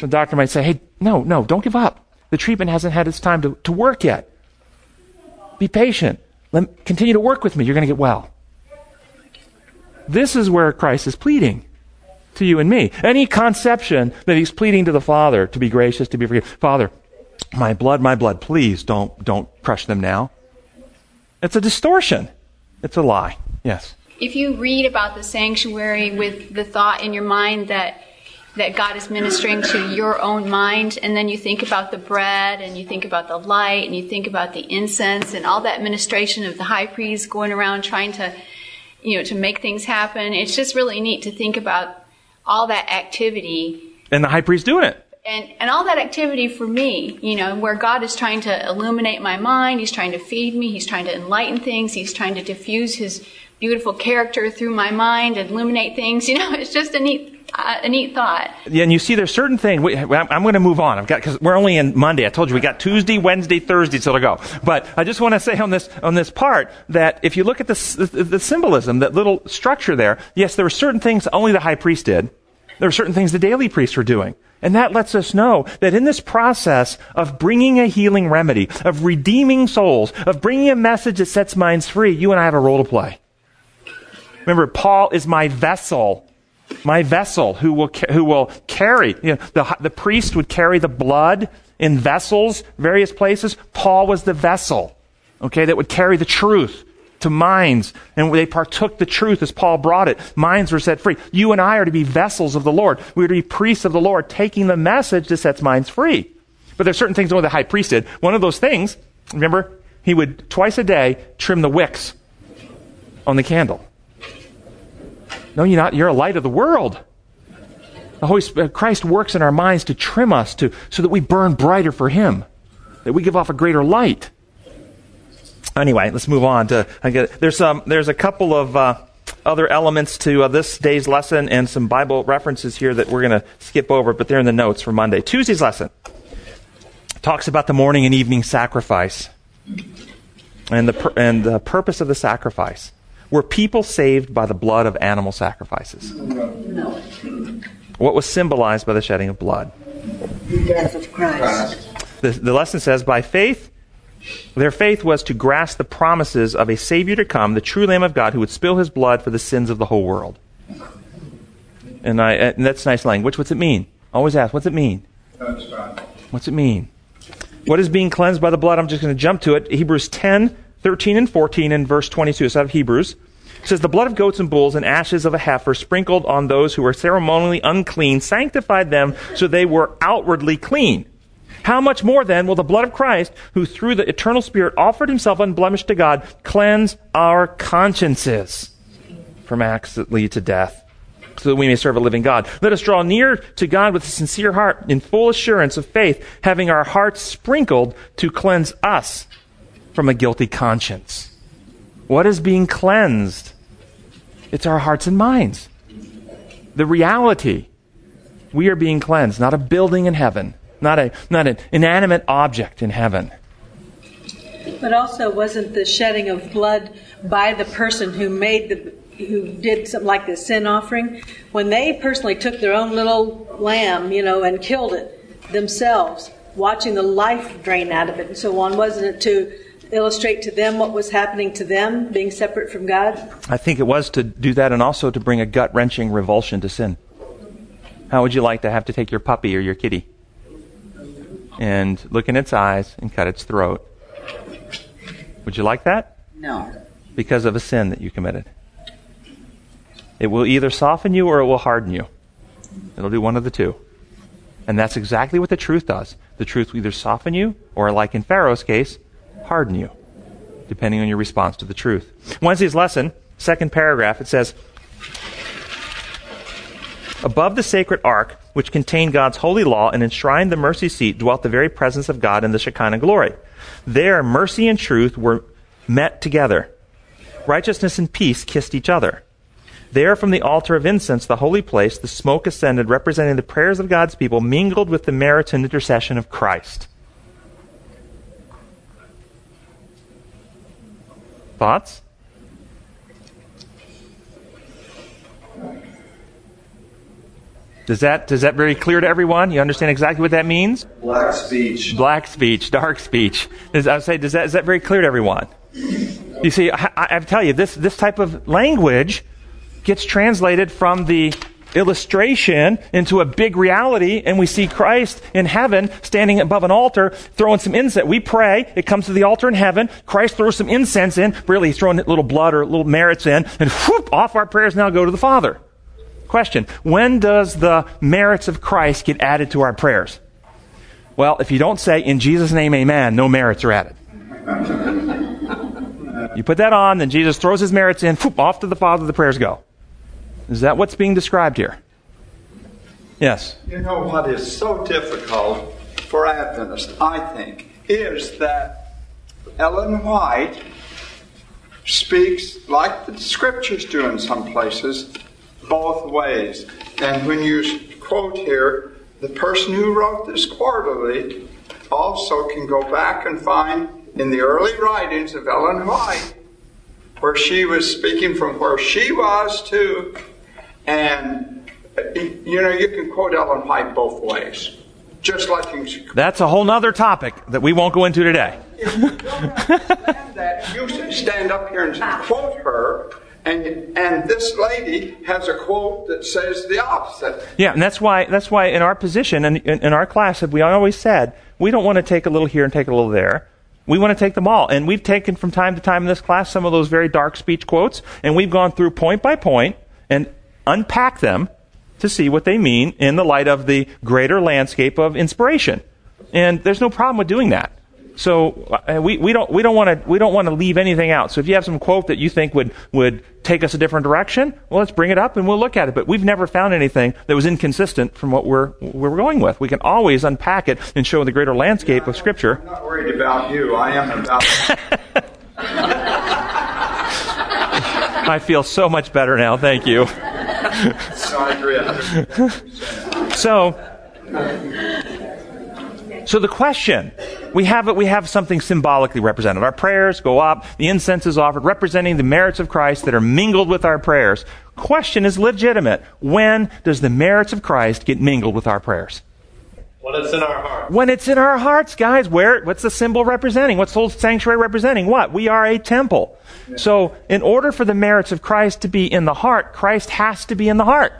The doctor might say, hey, no, no, don't give up. The treatment hasn't had its time to, to work yet. Be patient. Let, continue to work with me. You're going to get well. This is where Christ is pleading to you and me. Any conception that he's pleading to the Father to be gracious, to be forgiven. Father, my blood, my blood, please don't, don't crush them now. It's a distortion. It's a lie. Yes. If you read about the sanctuary with the thought in your mind that that God is ministering to your own mind, and then you think about the bread, and you think about the light, and you think about the incense, and all that ministration of the high priest going around trying to, you know, to make things happen. It's just really neat to think about all that activity. And the high priest doing it. And, and all that activity for me, you know, where God is trying to illuminate my mind, He's trying to feed me, He's trying to enlighten things, He's trying to diffuse His beautiful character through my mind, illuminate things. You know, it's just a neat uh, a neat thought. Yeah, and you see, there's certain things. I'm going to move on. I've got because we're only in Monday. I told you we got Tuesday, Wednesday, Thursday till to go. But I just want to say on this on this part that if you look at this, the, the symbolism, that little structure there, yes, there were certain things only the high priest did. There were certain things the daily priests were doing. And that lets us know that in this process of bringing a healing remedy, of redeeming souls, of bringing a message that sets minds free, you and I have a role to play. Remember, Paul is my vessel my vessel who will, who will carry. You know, the, the priest would carry the blood in vessels, various places. Paul was the vessel, okay, that would carry the truth to minds, and they partook the truth as Paul brought it. Minds were set free. You and I are to be vessels of the Lord. We are to be priests of the Lord, taking the message that sets minds free. But there's certain things only the high priest did. One of those things, remember, he would twice a day trim the wicks on the candle. No, you're not. You're a light of the world. The Holy Spirit, Christ works in our minds to trim us to, so that we burn brighter for Him, that we give off a greater light. Anyway, let's move on to. There's some. There's a couple of uh, other elements to uh, this day's lesson and some Bible references here that we're going to skip over, but they're in the notes for Monday. Tuesday's lesson talks about the morning and evening sacrifice and the and the purpose of the sacrifice. Were people saved by the blood of animal sacrifices? No. What was symbolized by the shedding of blood? The death of Christ. The, the lesson says, by faith, their faith was to grasp the promises of a Savior to come, the true Lamb of God, who would spill his blood for the sins of the whole world. And, I, and that's nice language. What's it mean? Always ask, what's it mean? What's it mean? What is being cleansed by the blood? I'm just going to jump to it. Hebrews 10, 13 and 14 in verse 22. It's out of Hebrews. It says, The blood of goats and bulls and ashes of a heifer sprinkled on those who were ceremonially unclean sanctified them so they were outwardly clean. How much more then will the blood of Christ, who through the eternal Spirit offered himself unblemished to God, cleanse our consciences from acts that lead to death? so that we may serve a living God. Let us draw near to God with a sincere heart, in full assurance of faith, having our hearts sprinkled to cleanse us from a guilty conscience. What is being cleansed? It's our hearts and minds. The reality. We are being cleansed, not a building in heaven, not, a, not an inanimate object in heaven. But also, wasn't the shedding of blood by the person who made the who did something like the sin offering, when they personally took their own little lamb, you know, and killed it themselves, watching the life drain out of it and so on, wasn't it to illustrate to them what was happening to them, being separate from God? I think it was to do that and also to bring a gut wrenching revulsion to sin. How would you like to have to take your puppy or your kitty and look in its eyes and cut its throat? Would you like that? No. Because of a sin that you committed. It will either soften you or it will harden you. It'll do one of the two. And that's exactly what the truth does. The truth will either soften you, or like in Pharaoh's case, harden you, depending on your response to the truth. Wednesday's lesson, second paragraph, it says, Above the sacred ark, which contained God's holy law and enshrined the mercy seat, dwelt the very presence of God in the Shekinah glory. There, mercy and truth were met together. Righteousness and peace kissed each other. There, from the altar of incense, the holy place, the smoke ascended, representing the prayers of God's people, mingled with the merits and intercession of Christ. Thoughts? Does that is that very clear to everyone? You understand exactly what that means? Black speech. Black speech, dark speech. Does, I would say, does that, is that very clear to everyone? You see, I, I, I tell you, this, this type of language gets translated from the illustration into a big reality, and we see Christ in heaven standing above an altar, throwing some incense. We pray, it comes to the altar in heaven. Christ throws some incense in, really, he's throwing a little blood or little merits in, and whoop, off our prayers now go to the Father. Question When does the merits of Christ get added to our prayers? Well, if you don't say, in Jesus' name, amen, no merits are added. You put that on, then Jesus throws his merits in, whoop, off to the Father, the prayers go. Is that what's being described here? Yes. You know what is so difficult for Adventists, I think, is that Ellen White speaks like the scriptures do in some places both ways. And when you quote here, the person who wrote this quarterly also can go back and find in the early writings of Ellen White where she was speaking from where she was too. And, you know, you can quote Ellen White both ways. Just like you. That's a whole nother topic that we won't go into today. If you don't understand that, you stand up here and quote her and, and this lady has a quote that says the opposite. Yeah, and that's why that's why in our position and in, in, our class, we always said we don't want to take a little here and take a little there. We want to take them all, and we've taken from time to time in this class some of those very dark speech quotes, and we've gone through point by point and unpack them to see what they mean in the light of the greater landscape of inspiration. And there's no problem with doing that. So uh, we, we don't we don't want to we don't want to leave anything out. So if you have some quote that you think would would take us a different direction, well, let's bring it up and we'll look at it. But we've never found anything that was inconsistent from what we're we're going with. We can always unpack it and show the greater landscape yeah, of Scripture. I'm not worried about you. I am about. I feel so much better now. Thank you. So. So the question, we have it we have something symbolically represented. Our prayers go up, the incense is offered, representing the merits of Christ that are mingled with our prayers. Question is legitimate. When does the merits of Christ get mingled with our prayers? When it's in our hearts. When it's in our hearts, guys. Where? What's the symbol representing? What's the whole sanctuary representing? What? We are a temple. So, in order for the merits of Christ to be in the heart, Christ has to be in the heart.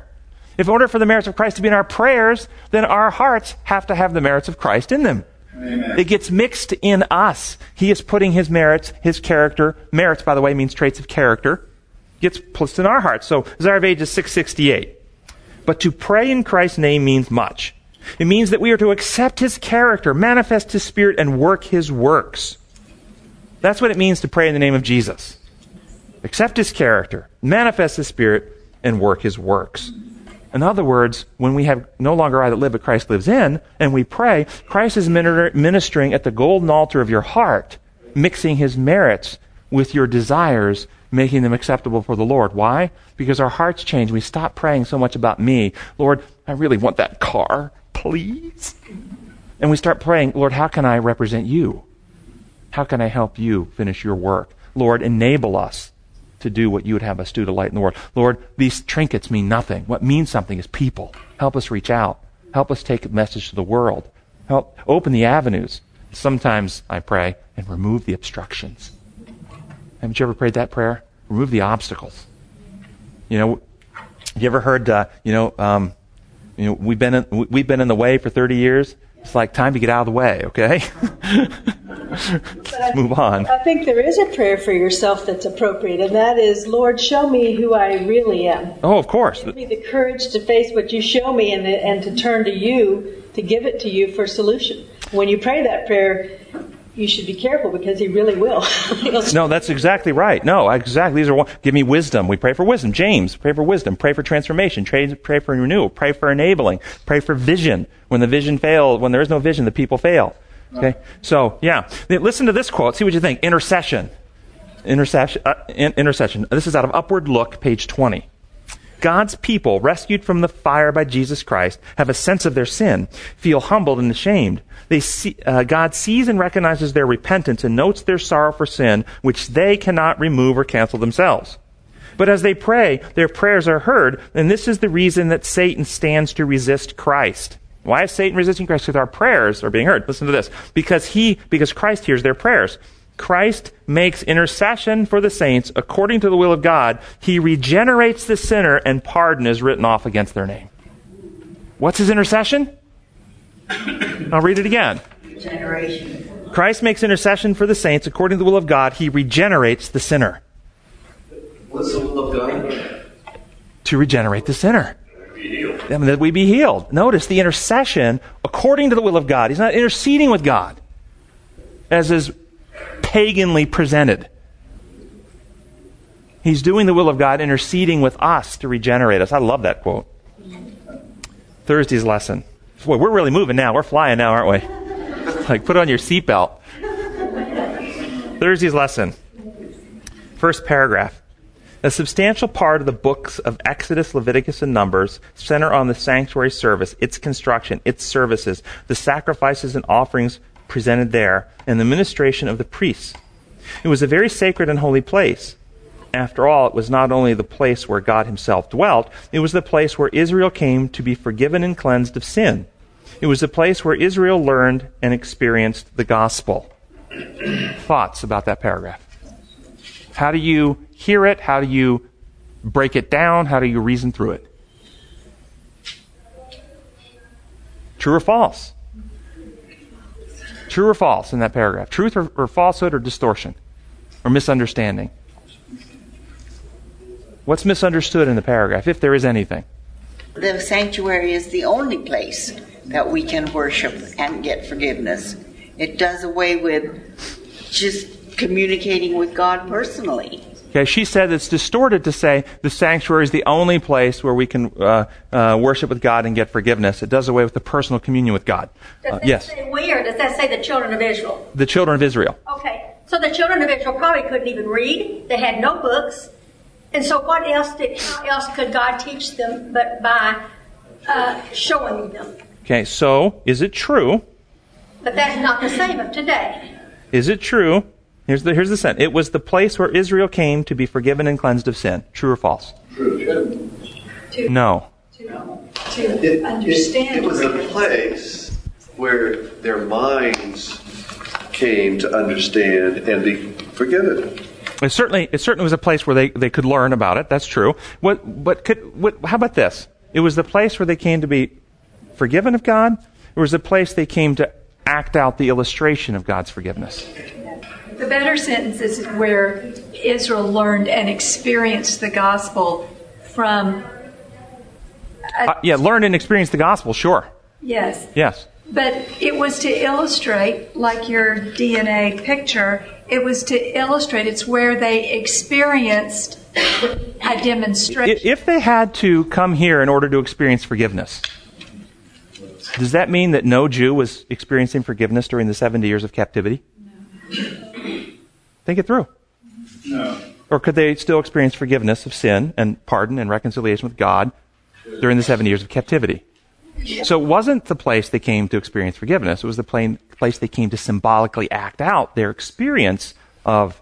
If in order for the merits of Christ to be in our prayers, then our hearts have to have the merits of Christ in them. Amen. It gets mixed in us. He is putting his merits, his character, merits, by the way, means traits of character, gets placed in our hearts. So, Desire of Ages 668. But to pray in Christ's name means much. It means that we are to accept his character, manifest his spirit, and work his works. That's what it means to pray in the name of Jesus. Accept his character, manifest his spirit, and work his works. In other words, when we have no longer I that live, but Christ lives in, and we pray, Christ is ministering at the golden altar of your heart, mixing his merits with your desires, making them acceptable for the Lord. Why? Because our hearts change. We stop praying so much about me. Lord, I really want that car, please. And we start praying, Lord, how can I represent you? How can I help you finish your work? Lord, enable us to do what you would have us do to lighten the world. Lord, these trinkets mean nothing. What means something is people. Help us reach out. Help us take a message to the world. Help open the avenues. Sometimes I pray and remove the obstructions. Haven't you ever prayed that prayer? Remove the obstacles. You know, you ever heard? Uh, you know, um, you know, we've been in, we've been in the way for thirty years. It's like time to get out of the way, okay? Let's move on. I think there is a prayer for yourself that's appropriate, and that is, Lord, show me who I really am. Oh, of course. Give me the courage to face what you show me and, and to turn to you, to give it to you for solution. When you pray that prayer, you should be careful because he really will. no, that's exactly right. No, exactly. These are give me wisdom. We pray for wisdom. James, pray for wisdom. Pray for transformation. Pray, pray for renewal. Pray for enabling. Pray for vision. When the vision fails, when there is no vision, the people fail. Okay. So yeah, listen to this quote. See what you think. Intercession. Intercession. Uh, in, intercession. This is out of Upward Look, page twenty. God's people, rescued from the fire by Jesus Christ, have a sense of their sin, feel humbled and ashamed. They see, uh, God sees and recognizes their repentance and notes their sorrow for sin, which they cannot remove or cancel themselves. But as they pray, their prayers are heard, and this is the reason that Satan stands to resist Christ. Why is Satan resisting Christ? Because our prayers are being heard. Listen to this. Because he, because Christ hears their prayers. Christ makes intercession for the saints according to the will of God. He regenerates the sinner and pardon is written off against their name. What's his intercession? I'll read it again. Generation. Christ makes intercession for the saints according to the will of God. He regenerates the sinner. What's the will of God? To regenerate the sinner. I mean, that we be healed. Notice the intercession according to the will of God. He's not interceding with God as is paganly presented. He's doing the will of God, interceding with us to regenerate us. I love that quote. Thursday's lesson. Boy, we're really moving now. We're flying now, aren't we? like, put on your seatbelt. Thursday's lesson. First paragraph. A substantial part of the books of Exodus, Leviticus, and Numbers center on the sanctuary service, its construction, its services, the sacrifices and offerings presented there, and the ministration of the priests. It was a very sacred and holy place. After all, it was not only the place where God Himself dwelt, it was the place where Israel came to be forgiven and cleansed of sin. It was the place where Israel learned and experienced the gospel. Thoughts about that paragraph? How do you hear it? How do you break it down? How do you reason through it? True or false? True or false in that paragraph? Truth or, or falsehood or distortion or misunderstanding? What's misunderstood in the paragraph, if there is anything? The sanctuary is the only place that we can worship and get forgiveness. It does away with just communicating with God personally. Okay, she said it's distorted to say the sanctuary is the only place where we can uh, uh, worship with God and get forgiveness. It does away with the personal communion with God. Does Uh, that yes, say we or does that say the children of Israel? the children of Israel. Okay, so the children of Israel probably couldn't even read. They had no books. And so what else did, how else could God teach them but by uh, showing them? Okay, so is it true? But that's not the same of today. Is it true? Here's the here's the sentence. It was the place where Israel came to be forgiven and cleansed of sin. True or false? True. To, No. to, It, to it, understand. it was a place where their minds came to understand and be forgiven. It certainly, it certainly was a place where they, they could learn about it. That's true. What, but could, what, how about this? It was the place where they came to be forgiven of God. It was the place they came to act out the illustration of God's forgiveness. The better sentence is where Israel learned and experienced the gospel from. Uh, yeah, learn and experience the gospel, sure. Yes. Yes. But it was to illustrate, like your DNA picture, it was to illustrate, it's where they experienced a demonstration. If they had to come here in order to experience forgiveness, does that mean that no Jew was experiencing forgiveness during the 70 years of captivity? Think it through. No. Or could they still experience forgiveness of sin and pardon and reconciliation with God during the seven years of captivity? So it wasn't the place they came to experience forgiveness. It was the plain place they came to symbolically act out their experience of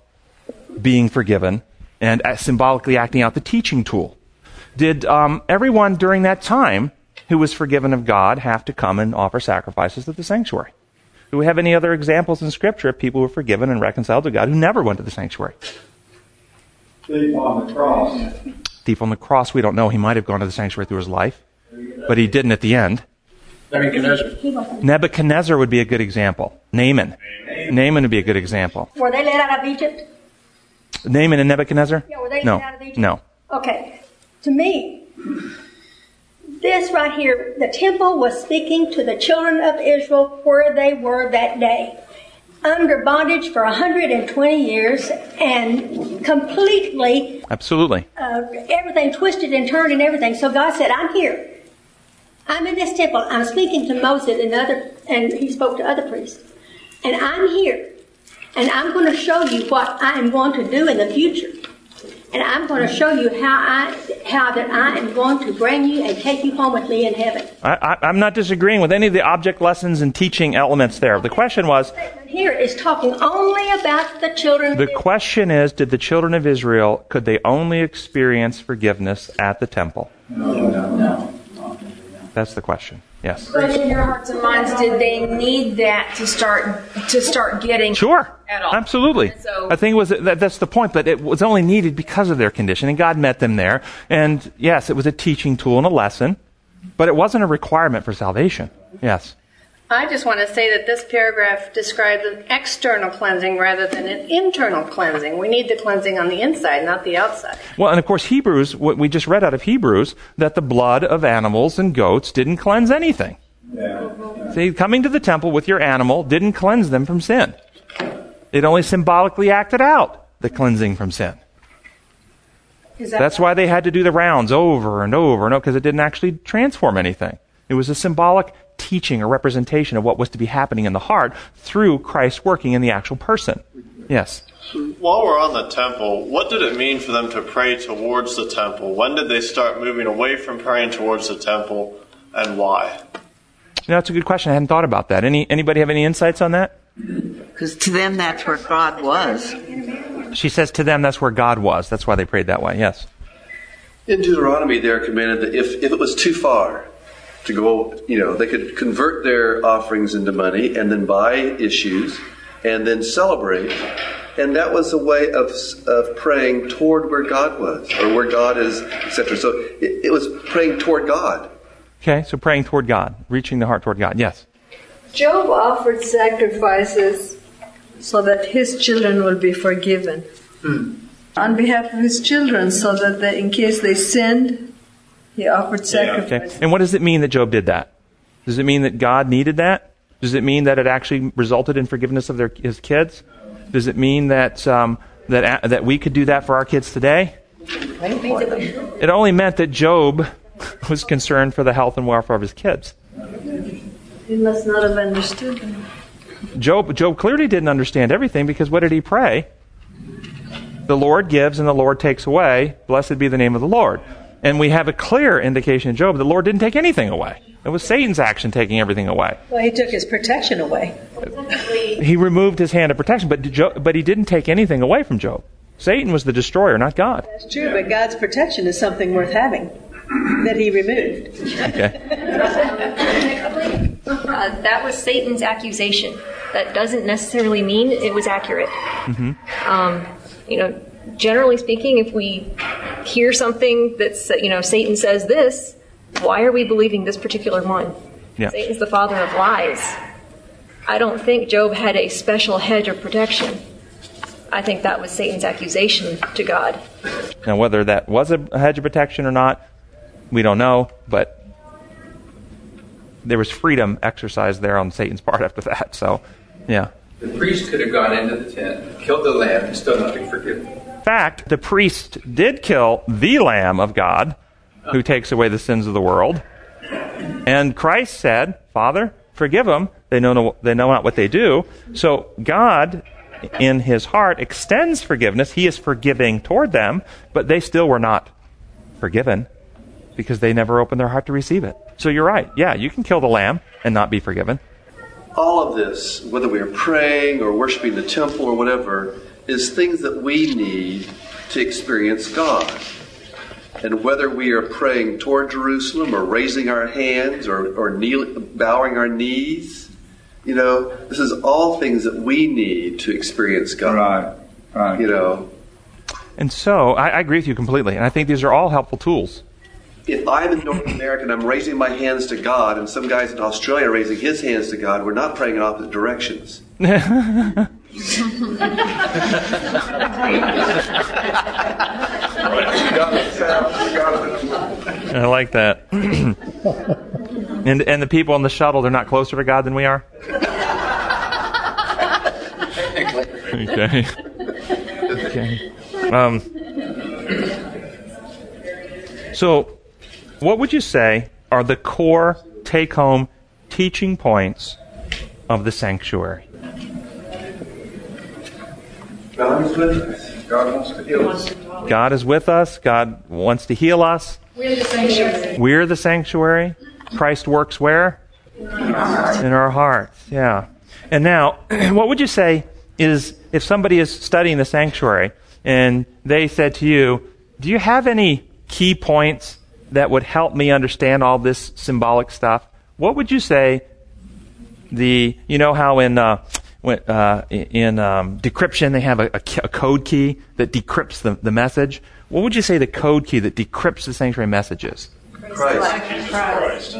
being forgiven and uh, symbolically acting out the teaching tool. Did um, everyone during that time who was forgiven of God have to come and offer sacrifices at the sanctuary? Do we have any other examples in Scripture of people who were forgiven and reconciled to God who never went to the sanctuary? Thief on the cross. Thief on the cross, we don't know. He might have gone to the sanctuary through his life, but he didn't at the end. Nebuchadnezzar. Nebuchadnezzar would be a good example. Naaman. Naaman would be a good example. Were they let out of Egypt? Naaman and Nebuchadnezzar? Yeah, were they no. let out of Egypt? No. Okay. To me, this right here, the temple was speaking to the children of Israel where they were that day. Under bondage for 120 years and completely Absolutely. uh, everything twisted and turned and everything. So God said, I'm here. I'm in this temple. I'm speaking to Moses and other, and he spoke to other priests. And I'm here. And I'm going to show you what I am going to do in the future. And I'm going to show you how I how that I am going to bring you and take you home with me in heaven. I, I, am not disagreeing with any of the object lessons and teaching elements there. The question was here is talking only about the children. The question is, did the children of Israel could they only experience forgiveness at the temple? No, no, no. That's the question. Yes. But in your hearts and minds, did they need that to start to start getting? Sure. At all. Absolutely. So, I think it was that, that's the point, but it was only needed because of their condition, and God met them there. And yes, it was a teaching tool and a lesson, but it wasn't a requirement for salvation. Yes. I just want to say that this paragraph describes an external cleansing rather than an internal cleansing. We need the cleansing on the inside, not the outside. Well, and of course, Hebrews, what we just read out of Hebrews, that the blood of animals and goats didn't cleanse anything. Yeah. See, coming to the temple with your animal didn't cleanse them from sin. It only symbolically acted out the cleansing from sin. Is that That's why they had to do the rounds over and over and over, because it didn't actually transform anything. It was a symbolic teaching or representation of what was to be happening in the heart through Christ working in the actual person. Yes. While we're on the temple, what did it mean for them to pray towards the temple? When did they start moving away from praying towards the temple, and why? You know, that's a good question. I hadn't thought about that. Any anybody have any insights on that? Because to them, that's where God was. She says to them that's where God was. That's why they prayed that way. Yes. In Deuteronomy, they're commanded that if, if it was too far to go, you know, they could convert their offerings into money and then buy issues and then celebrate. And that was a way of, of praying toward where God was or where God is, etc. So it, it was praying toward God. Okay, so praying toward God, reaching the heart toward God. Yes. Job offered sacrifices so that his children will be forgiven. Hmm. On behalf of his children, so that they, in case they sinned, he offered Okay. And what does it mean that Job did that? Does it mean that God needed that? Does it mean that it actually resulted in forgiveness of their, his kids? Does it mean that um, that that we could do that for our kids today? It only meant that Job was concerned for the health and welfare of his kids. He must not have understood them. Job, Job clearly didn't understand everything because what did he pray? The Lord gives and the Lord takes away. Blessed be the name of the Lord. And we have a clear indication in Job the Lord didn't take anything away. It was Satan's action taking everything away. Well, he took his protection away. He removed his hand of protection, but, Job, but he didn't take anything away from Job. Satan was the destroyer, not God. That's true, but God's protection is something worth having that he removed. Okay. Uh, that was Satan's accusation. That doesn't necessarily mean it was accurate. hmm Um, you know, generally speaking, if we hear something that's, you know, Satan says this, why are we believing this particular one? Yeah. Satan's the father of lies. I don't think Job had a special hedge of protection. I think that was Satan's accusation to God. Now, whether that was a hedge of protection or not, we don't know, but there was freedom exercised there on Satan's part after that. So, yeah. The priest could have gone into the tent, killed the lamb, and still not be forgiven. Fact, the priest did kill the Lamb of God who takes away the sins of the world. And Christ said, Father, forgive them. They know, no, they know not what they do. So God, in his heart, extends forgiveness. He is forgiving toward them, but they still were not forgiven because they never opened their heart to receive it. So you're right. Yeah, you can kill the lamb and not be forgiven. All of this, whether we are praying or worshiping the temple or whatever, is things that we need to experience God. And whether we are praying toward Jerusalem or raising our hands or, or kneel, bowing our knees, you know, this is all things that we need to experience God. Right, right. You know, And so I, I agree with you completely. And I think these are all helpful tools. if I'm in North America and I'm raising my hands to God, and some guys in Australia raising his hands to God, we're not praying in opposite directions. I like that. and and the people on the shuttle, they're not closer to God than we are. Okay. Okay. Um, so, what would you say are the core take-home teaching points of the sanctuary? God is with us. God wants to heal us. God is with us. God wants to heal us. We're the sanctuary. We're the sanctuary. Christ works where? In our hearts. Yeah. And now, what would you say is if somebody is studying the sanctuary and they said to you, Do you have any key points that would help me understand all this symbolic stuff? What would you say the, you know how in, uh, when, uh, in um, decryption they have a, a, a, code key that decrypts the, the message? What would you say the code key that decrypts the sanctuary message is? Christ. Christ.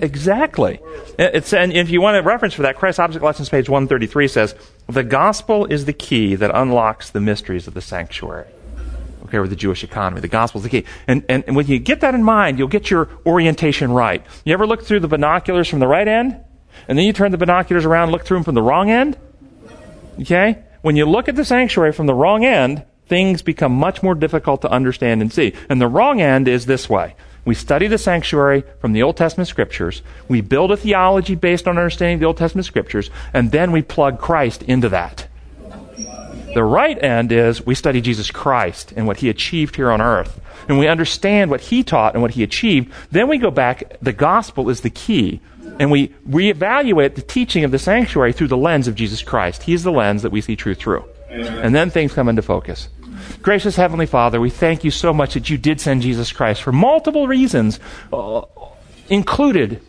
Exactly. It's, and if you want a reference for that, Christ Object Lessons, page 133 says, The gospel is the key that unlocks the mysteries of the sanctuary. Okay, with the Jewish economy. The gospel is the key. And, and, and when you get that in mind, you'll get your orientation right. You ever look through the binoculars from the right end? And then you turn the binoculars around and look through them from the wrong end? Okay? When you look at the sanctuary from the wrong end, things become much more difficult to understand and see. And the wrong end is this way. We study the sanctuary from the Old Testament scriptures. We build a theology based on understanding the Old Testament scriptures, and then we plug Christ into that. The right end is we study Jesus Christ and what he achieved here on earth. And we understand what he taught and what he achieved. Then we go back, the gospel is the key. And we reevaluate the teaching of the sanctuary through the lens of Jesus Christ. He's the lens that we see truth through. And then things come into focus. Gracious Heavenly Father, we thank you so much that you did send Jesus Christ for multiple reasons. Uh, included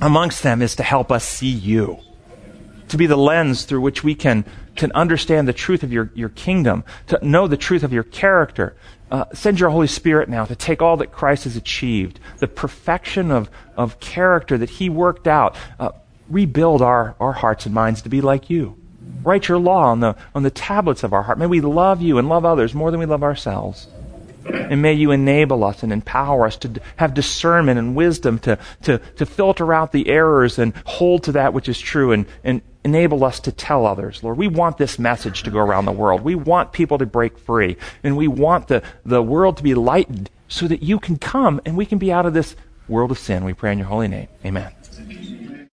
amongst them is to help us see you, to be the lens through which we can, can understand the truth of your, your kingdom, to know the truth of your character. Uh, send your Holy Spirit now to take all that Christ has achieved, the perfection of, of character that he worked out, uh, rebuild our, our hearts and minds to be like you. Write your law on the, on the tablets of our heart. May we love you and love others more than we love ourselves. And may you enable us and empower us to have discernment and wisdom to, to, to filter out the errors and hold to that which is true and, and enable us to tell others. Lord, we want this message to go around the world. We want people to break free. And we want the, the world to be lightened so that you can come and we can be out of this world of sin. We pray in your holy name. Amen.